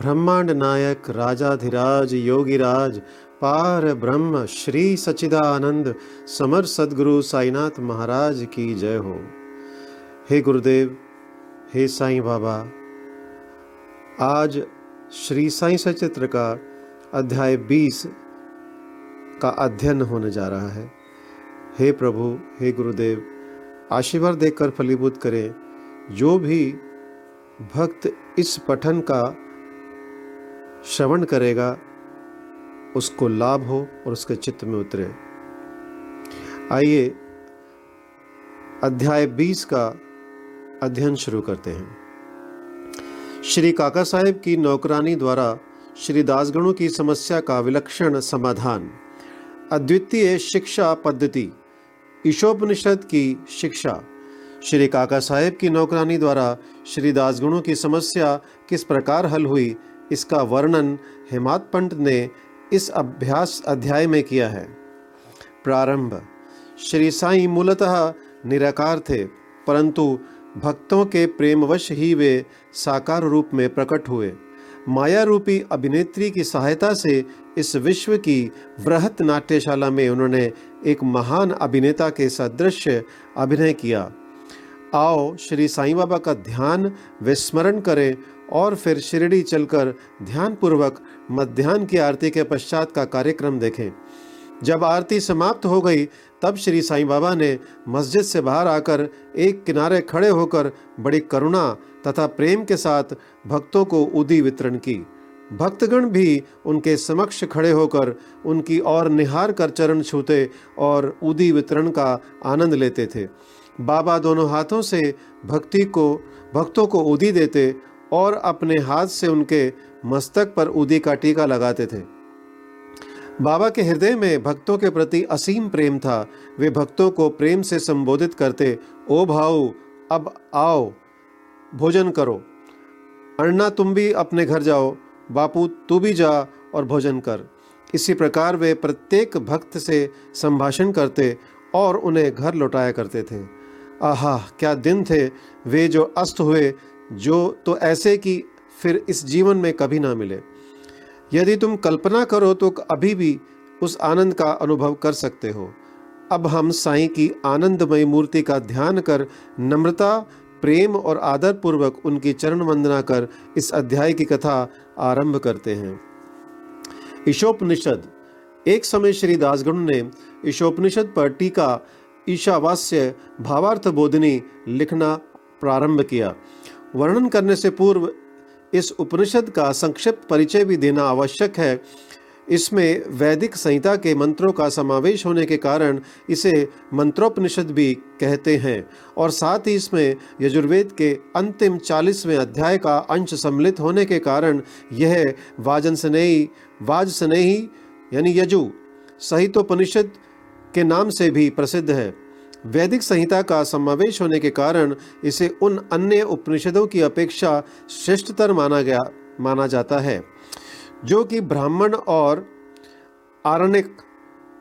ब्रह्मांड नायक, राजाधिराज, योगीराज, पार ब्रह्म, श्री सचिदानंद समर सदगुरु साईनाथ महाराज की जय हो। हे गुरुदेव, हे साईं बाबा, आज श्री साईं सचित्र का अध्याय 20 का अध्ययन होने जा रहा है। हे प्रभु, हे गुरुदेव, आशीर्वाद देकर फलीभूत करें। जो भी भक्त इस पठन का श्रवण करेगा, उसको लाभ हो और उसके चित्त में उतरे। आइए, अध्याय 20 का अध्ययन शुरू करते हैं। श्री काका साहेब की नौकरानी द्वारा श्री दासगणों की समस्या का विलक्षण समाधान। अद्वितीय शिक्षा पद्धति, ईशोपनिषद की शिक्षा। श्री काका साहेब की नौकरानी द्वारा श्री दासगुणों की समस्या किस प्रकार हल हुई इसका वर्णन हेमात पंत ने इस अभ्यास अध्याय में किया है। प्रारंभ। श्री साईं मूलतः निराकार थे, परंतु भक्तों के प्रेमवश ही वे साकार रूप में प्रकट हुए। माया रूपी अभिनेत्री की सहायता से इस विश्व की वृहत नाट्यशाला में उन्होंने एक महान अभिनेता के सदृश अभिनय किया। आओ, श्री साईं बाबा का ध्यान विस्मरण करें और फिर शिरडी चलकर ध्यानपूर्वक मध्यान्ह की आरती के पश्चात का कार्यक्रम देखें। जब आरती समाप्त हो गई, तब श्री साईं बाबा ने मस्जिद से बाहर आकर एक किनारे खड़े होकर बड़ी करुणा तथा प्रेम के साथ भक्तों को उदी वितरण की। भक्तगण भी उनके समक्ष खड़े होकर उनकी और निहार कर चरण छूते और उदी वितरण का आनंद लेते थे। बाबा दोनों हाथों से भक्ति को, भक्तों को उदी देते और अपने हाथ से उनके मस्तक पर उदी का टीका लगाते थे। बाबा के हृदय में भक्तों के प्रति असीम प्रेम था। वे भक्तों को प्रेम से संबोधित करते, ओ भाऊ, अब आओ, भोजन करो। अन्ना तुम भी अपने घर जाओ। बापू, तू भी जा और भोजन कर। इसी प्रकार वे प्रत्येक भक्त से संभाषण करते और उन्हें घर लौटाया करते थे। आहा, क्या दिन थे। वे जो अस्त हुए जो तो ऐसे कि फिर इस जीवन में कभी ना मिले। यदि तुम कल्पना करो तो अभी भी उस आनंद का अनुभव कर सकते हो। अब हम साईं की आनंदमय मूर्ति का ध्यान कर नम्रता, प्रेम और आदर पूर्वक उनकी चरण वंदना कर इस अध्याय की कथा आरंभ करते हैं। ईशोपनिषद। एक समय श्री दासगण ने ईशोपनिषद पर टीका ईशावास्य भावार्थ बोधनी लिखना प्रारंभ किया। वर्णन करने से पूर्व इस उपनिषद का संक्षिप्त परिचय भी देना आवश्यक है। इसमें वैदिक संहिता के मंत्रों का समावेश होने के कारण इसे मंत्रोपनिषद भी कहते हैं और साथ ही इसमें यजुर्वेद के अंतिम चालीसवें अध्याय का अंश सम्मिलित होने के कारण यह वाजन स्नेही वाज स्नेही यानी यजु सहितोपनिषद के नाम से भी प्रसिद्ध है। वैदिक संहिता का समावेश होने के कारण इसे उन अन्य उपनिषदों की अपेक्षा श्रेष्ठतर माना गया, माना जाता है, जो कि ब्राह्मण और आरण्यक,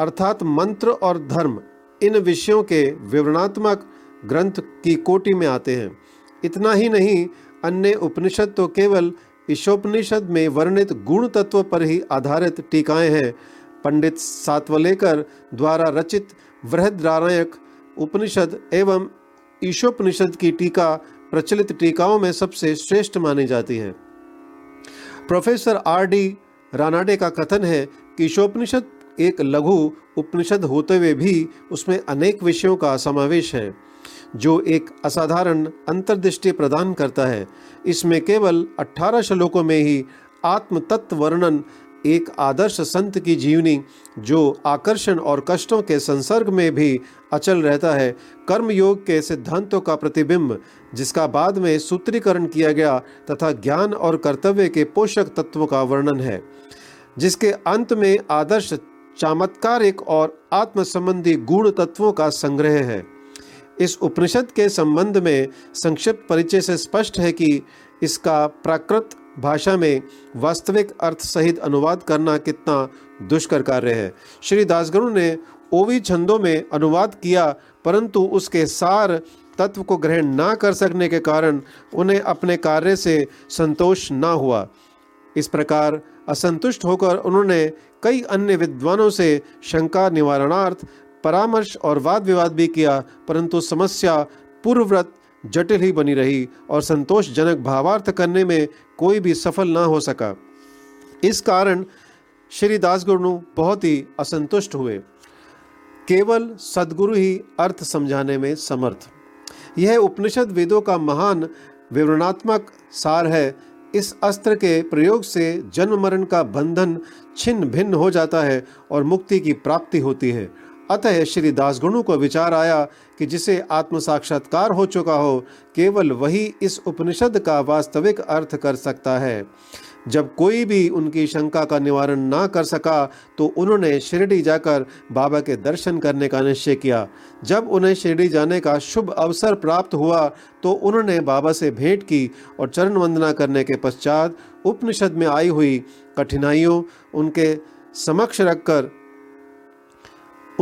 अर्थात मंत्र और धर्म, इन विषयों के विवरणात्मक ग्रंथ की कोटि में आते हैं। इतना ही नहीं, अन्य उपनिषद तो केवल ईशोपनिषद में वर्णित गुण तत्व पर ही आधारित टीकाएँ हैं। पंडित सातवलेकर द्वारा रचित वृहदारण्यक उपनिषद एवं ईशोपनिषद की टीका प्रचलित टीकाओं में सबसे श्रेष्ठ मानी जाती है। प्रोफेसर आर डी रानाडे का कथन है कि ईशोपनिषद एक लघु उपनिषद होते हुए भी उसमें अनेक विषयों का समावेश है, जो एक असाधारण अंतर्दृष्टि प्रदान करता है। इसमें केवल 18 श्लोकों में ही आत्म तत्व वर्णन एक आदर्श संत की जीवनी, जो आकर्षण और कष्टों के संसर्ग में भी अचल रहता है कर्म योग के सिद्धांतों का प्रतिबिंब, जिसका बाद में सूत्रीकरण किया गया तथा ज्ञान और कर्तव्य के पोषक तत्वों का वर्णन है, जिसके अंत में आदर्श, चमत्कारिक और आत्म संबंधी गुण तत्वों का संग्रह है। इस उपनिषद के संबंध में संक्षिप्त परिचय से स्पष्ट है कि इसका प्राकृत भाषा में वास्तविक अर्थ सहित अनुवाद करना कितना दुष्कर कार्य है। श्री दासगुरु ने ओवी छंदों में अनुवाद किया, परंतु उसके सार तत्व को ग्रहण ना कर सकने के कारण उन्हें अपने कार्य से संतोष ना हुआ। इस प्रकार असंतुष्ट होकर उन्होंने कई अन्य विद्वानों से शंका निवारणार्थ परामर्श और वाद विवाद भी किया, परंतु समस्या पूर्वव्रत जटिल ही बनी रही और संतोषजनक भावार्थ करने में कोई भी सफल ना हो सका। इस कारण श्री दासगुरु बहुत ही असंतुष्ट हुए। केवल सदगुरु ही अर्थ समझाने में समर्थ। यह उपनिषद वेदों का महान विवरणात्मक सार है। इस अस्त्र के प्रयोग से जन्म मरण का बंधन छिन्न भिन्न हो जाता है और मुक्ति की प्राप्ति होती है। अतः श्री दासगुणु को विचार आया कि जिसे आत्म साक्षात्कार हो चुका हो, केवल वही इस उपनिषद का वास्तविक अर्थ कर सकता है। जब कोई भी उनकी शंका का निवारण ना कर सका तो उन्होंने शिरडी जाकर बाबा के दर्शन करने का निश्चय किया। जब उन्हें शिरडी जाने का शुभ अवसर प्राप्त हुआ तो उन्होंने बाबा से भेंट की और चरण वंदना करने के पश्चात उपनिषद में आई हुई कठिनाइयों उनके समक्ष रखकर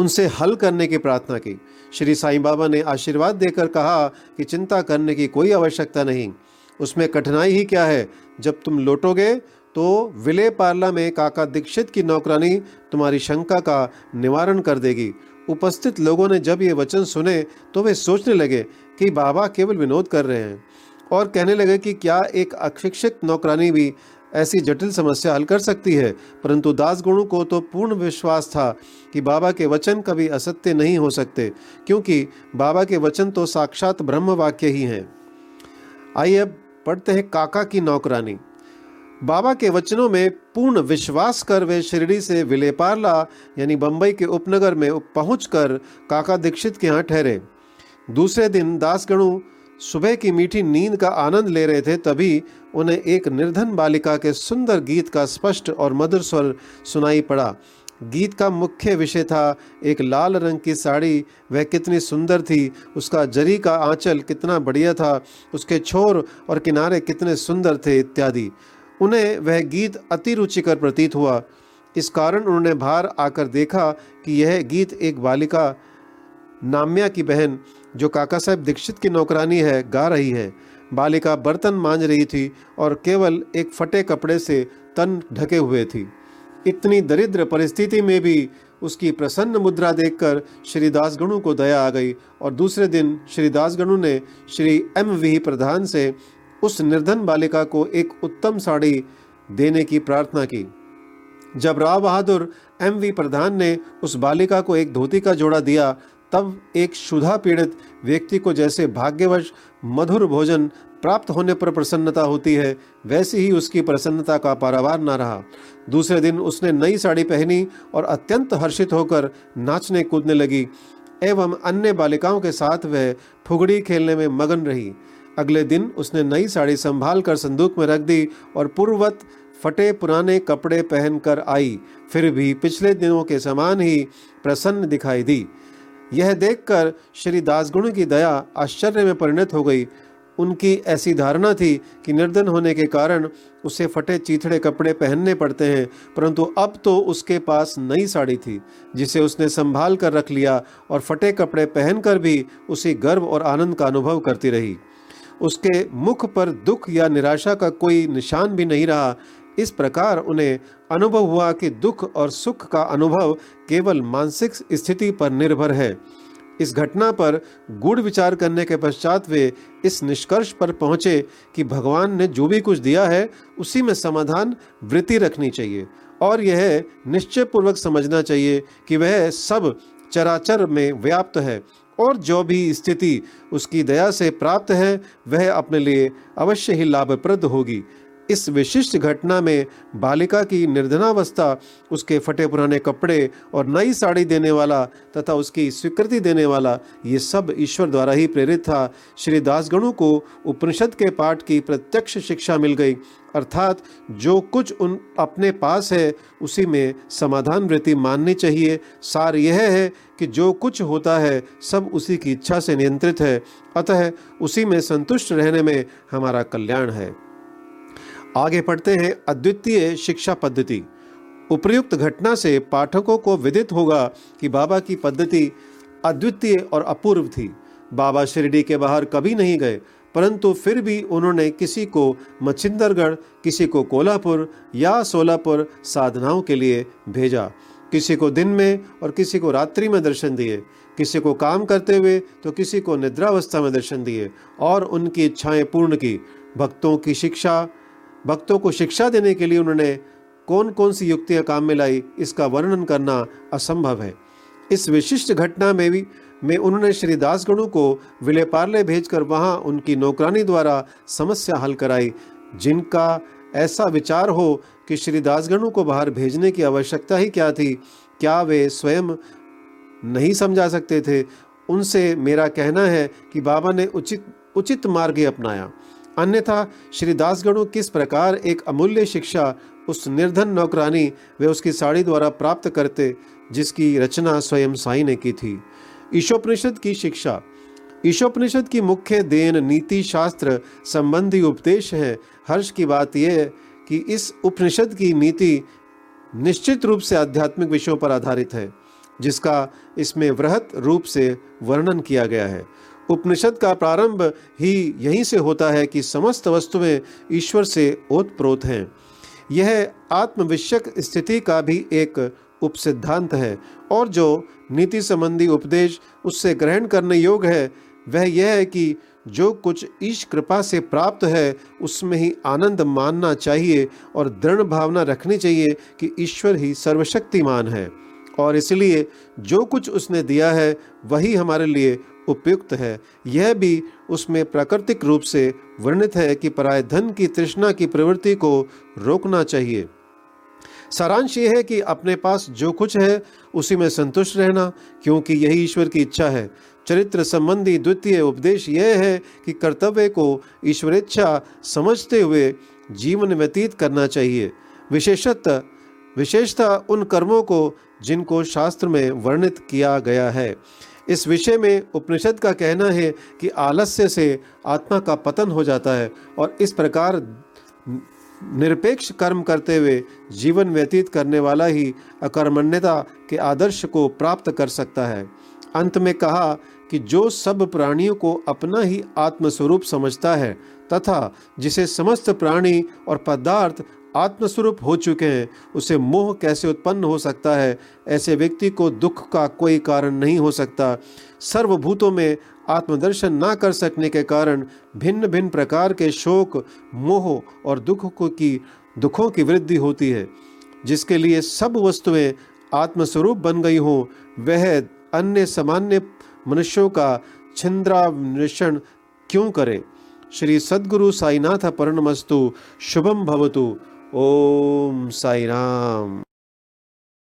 उनसे हल करने की प्रार्थना की। श्री साईं बाबा ने आशीर्वाद देकर कहा कि चिंता करने की कोई आवश्यकता नहीं। उसमें कठिनाई ही क्या है? जब तुम लौटोगे तो विले पार्ला में काका दीक्षित की नौकरानी तुम्हारी शंका का निवारण कर देगी। उपस्थित लोगों ने जब ये वचन सुने तो वे सोचने लगे कि बाबा केवल विनोद कर रहे हैं और कहने लगे कि क्या एक अशिक्षित नौकरानी भी ऐसी जटिल समस्या हल कर सकती है, परंतु दास गुणों को तो पूर्ण विश्वास था कि बाबा के वचन कभी असत्य नहीं हो सकते, क्योंकि बाबा के वचन तो साक्षात ब्रह्म वाक्य ही हैं। आइए अब पढ़ते हैं काका की नौकरानी। बाबा के वचनों में पूर्ण विश्वास कर वे शिरडी से विलेपारला, यानी बम्बई के उपनगर में पहुंचकर काका दीक्षित के यहाँ ठहरे। दूसरे दिन दासगणु सुबह की मीठी नींद का आनंद ले रहे थे, तभी उन्हें एक निर्धन बालिका के सुंदर गीत का स्पष्ट और मधुर स्वर सुनाई पड़ा। गीत का मुख्य विषय था एक लाल रंग की साड़ी। वह कितनी सुंदर थी, उसका जरी का आंचल कितना बढ़िया था, उसके छोर और किनारे कितने सुंदर थे इत्यादि। उन्हें वह गीत अति रुचिकर प्रतीत हुआ। इस कारण उन्होंने बाहर आकर देखा कि यह गीत एक बालिका, नाम्या की बहन जो काका साहब दीक्षित की नौकरानी है, गा रही है। बालिका बर्तन मांझ रही थी और केवल एक फटे कपड़े से तन ढके हुए थी। इतनी दरिद्र परिस्थिति में भी उसकी प्रसन्न मुद्रा देखकर श्री दासगणु को दया आ गई और दूसरे दिन श्री दासगणु ने श्री एम वी प्रधान से उस निर्धन बालिका को एक उत्तम साड़ी देने की प्रार्थना की। जब राव बहादुर एम वी प्रधान ने उस बालिका को एक धोती का जोड़ा दिया तब एक क्षुधा पीड़ित व्यक्ति को जैसे भाग्यवश मधुर भोजन प्राप्त होने पर प्रसन्नता होती है, वैसी ही उसकी प्रसन्नता का पारावार न रहा। दूसरे दिन उसने नई साड़ी पहनी और अत्यंत हर्षित होकर नाचने कूदने लगी, एवं अन्य बालिकाओं के साथ वह फुगड़ी खेलने में मगन रही। अगले दिन उसने नई साड़ी संभाल कर संदूक में रख दी और पूर्ववत फटे पुराने कपड़े पहनकर आई, फिर भी पिछले दिनों के समान ही प्रसन्न दिखाई दी। यह देखकर श्री दासगुण की दया आश्चर्य में परिणत हो गई। उनकी ऐसी धारणा थी कि निर्धन होने के कारण उसे फटे चीथड़े कपड़े पहनने पड़ते हैं, परंतु अब तो उसके पास नई साड़ी थी, जिसे उसने संभाल कर रख लिया और फटे कपड़े पहनकर भी उसे गर्व और आनंद का अनुभव करती रही। उसके मुख पर दुख या निराशा का कोई निशान भी नहीं रहा इस प्रकार उन्हें अनुभव हुआ कि दुख और सुख का अनुभव केवल मानसिक स्थिति पर निर्भर है। इस घटना पर गुड़ विचार करने के पश्चात वे इस निष्कर्ष पर पहुँचे कि भगवान ने जो भी कुछ दिया है, उसी में समाधान वृत्ति रखनी चाहिए और यह निश्चय पूर्वक समझना चाहिए कि वह सब चराचर में व्याप्त है और जो भी स्थिति उसकी दया से प्राप्त है, वह अपने लिए अवश्य ही लाभप्रद होगी। इस विशिष्ट घटना में बालिका की निर्धनावस्था, उसके फटे पुराने कपड़े और नई साड़ी देने वाला तथा उसकी स्वीकृति देने वाला, ये सब ईश्वर द्वारा ही प्रेरित था। श्री दासगणों को उपनिषद के पाठ की प्रत्यक्ष शिक्षा मिल गई। अर्थात जो कुछ उन अपने पास है, उसी में समाधान वृत्ति माननी चाहिए। सार यह है कि जो कुछ होता है, सब उसी की इच्छा से नियंत्रित है। अतः उसी में संतुष्ट रहने में हमारा कल्याण है। आगे पढ़ते हैं अद्वितीय शिक्षा पद्धति। उपर्युक्त घटना से पाठकों को विदित होगा कि बाबा की पद्धति अद्वितीय और अपूर्व थी। बाबा शिरडी के बाहर कभी नहीं गए, परंतु फिर भी उन्होंने किसी को मच्छिंदरगढ़, किसी को कोल्हापुर या सोलापुर साधनाओं के लिए भेजा। किसी को दिन में और किसी को रात्रि में दर्शन दिए। किसी को काम करते हुए तो किसी को निद्रावस्था में दर्शन दिए और उनकी इच्छाएँ पूर्ण की। भक्तों की शिक्षा भक्तों को शिक्षा देने के लिए उन्होंने कौन कौन सी युक्तियाँ काम में लाई, इसका वर्णन करना असंभव है। इस विशिष्ट घटना में भी, में उन्होंने श्री दासगणु को विले पार्ले भेजकर वहाँ उनकी नौकरानी द्वारा समस्या हल कराई, जिनका ऐसा विचार हो कि श्री दासगणु को बाहर भेजने की आवश्यकता ही क्या थी, क्या वे स्वयं नहीं समझा सकते थे, उनसे मेरा कहना है कि बाबा ने उचित उचित मार्ग अपनाया। अन्यथा श्री दासगणु किस प्रकार एक अमूल्य शिक्षा, उस निर्धन नौकरानी वे उसकी साड़ी द्वारा प्राप्त करते, जिसकी रचना स्वयं साई ने की थी। ईशोपनिषद की शिक्षा। ईशोपनिषद की मुख्य देन नीति शास्त्र संबंधी उपदेश है। हर्ष की बात यह कि इस उपनिषद की नीति निश्चित रूप से आध्यात्मिक विषयों पर आधारित है, जिसका इसमें वृहत रूप से वर्णन किया गया है। उपनिषद का प्रारंभ ही यहीं से होता है कि समस्त वस्तुएँ ईश्वर से ओतप्रोत हैं। यह आत्मविषयक स्थिति का भी एक उपसिद्धांत है और जो नीति संबंधी उपदेश उससे ग्रहण करने योग्य है, वह यह है कि जो कुछ ईश कृपा से प्राप्त है, उसमें ही आनंद मानना चाहिए और दृढ़ भावना रखनी चाहिए कि ईश्वर ही सर्वशक्तिमान है। और इसलिए जो कुछ उसने दिया है, वही हमारे लिए उपयुक्त है। यह भी उसमें प्राकृतिक रूप से वर्णित है कि पराय धन की तृष्णा की प्रवृत्ति को रोकना चाहिए। सारांश ये है कि अपने पास जो कुछ है, उसी में संतुष्ट रहना, क्योंकि यही ईश्वर की इच्छा है। चरित्र संबंधी द्वितीय उपदेश यह है कि कर्तव्य को ईश्वरेच्छा समझते हुए जीवन व्यतीत करना चाहिए। विशेषतः विशेषतः उन कर्मों को जिनको शास्त्र में वर्णित किया गया है। इस विषय में उपनिषद का कहना है कि आलस्य से आत्मा का पतन हो जाता है और इस प्रकार निरपेक्ष कर्म करते हुए जीवन व्यतीत करने वाला ही अकर्मण्यता के आदर्श को प्राप्त कर सकता है। अंत में कहा कि जो सब प्राणियों को अपना ही आत्मस्वरूप समझता है तथा जिसे समस्त प्राणी और पदार्थ आत्मस्वरूप हो चुके हैं। उसे मोह कैसे उत्पन्न हो सकता है? ऐसे व्यक्ति को दुख का कोई कारण नहीं हो सकता। सर्वभूतों में आत्मदर्शन ना कर सकने के कारण भिन्न भिन्न प्रकार के शोक, मोह और दुख को की, दुखों की वृद्धि होती है। जिसके लिए सब वस्तुएँ आत्मस्वरूप बन गई हों, वह अन्य सामान्य मनुष्यों का छिंद्रान्वेषण क्यों करे? श्री सद्गुरु साईनाथ पर्णमस्तु शुभम भवतु। ओम साई राम।